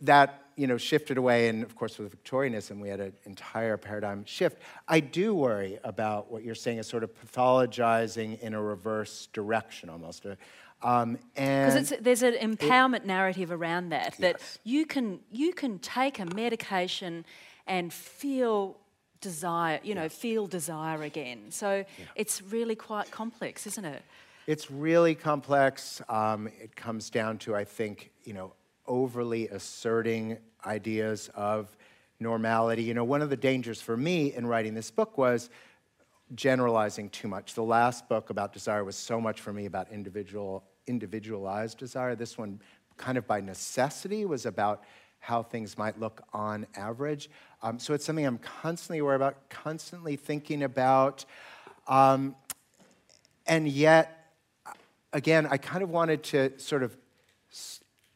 S2: that you know, shifted away. And of course, with Victorianism, we had an entire paradigm shift. I do worry about what you're saying is sort of pathologizing in a reverse direction almost. Uh, Um, and
S1: Because there's an empowerment narrative around that, that
S2: Yes.
S1: you can, you can take a medication and feel desire, you know, feel desire again. So it's really quite complex, isn't it?
S2: It's really complex. Um, it comes down to, I think, you know, overly asserting ideas of normality. You know, one of the dangers for me in writing this book was generalizing too much. The last book about desire was so much for me about individual, individualized desire. This one, kind of by necessity, was about how things might look on average. Um, so it's something I'm constantly aware about, constantly thinking about. Um, and yet, again, I kind of wanted to sort of,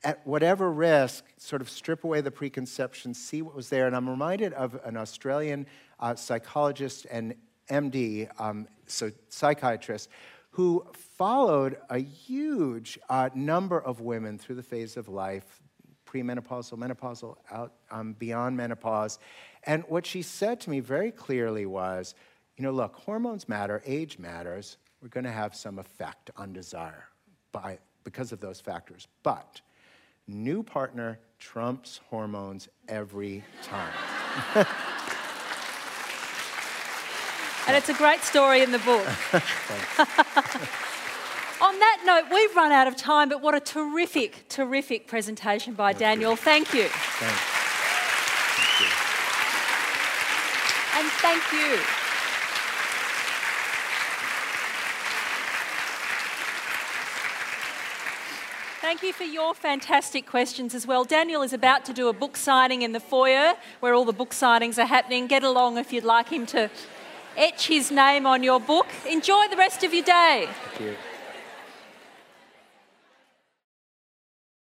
S2: at whatever risk, sort of strip away the preconceptions, see what was there. And I'm reminded of an Australian uh, psychologist and MD, um, so psychiatrist, who followed a huge uh, number of women through the phase of life, premenopausal, menopausal, out um, beyond menopause. And what she said to me very clearly was, you know, look, hormones matter, age matters. We're going to have some effect on desire by, because of those factors. But new partner trumps hormones every time. [LAUGHS]
S1: And it's a great story in the book. [LAUGHS] On that note, we've run out of time, but what a terrific, terrific presentation by Daniel. Thank you.
S2: Thanks.
S1: And thank you. Thank you for your fantastic questions as well. Daniel is about to do a book signing in the foyer where all the book signings are happening. Get along if you'd like him to etch his name on your book. Enjoy the rest of your day.
S2: Thank you.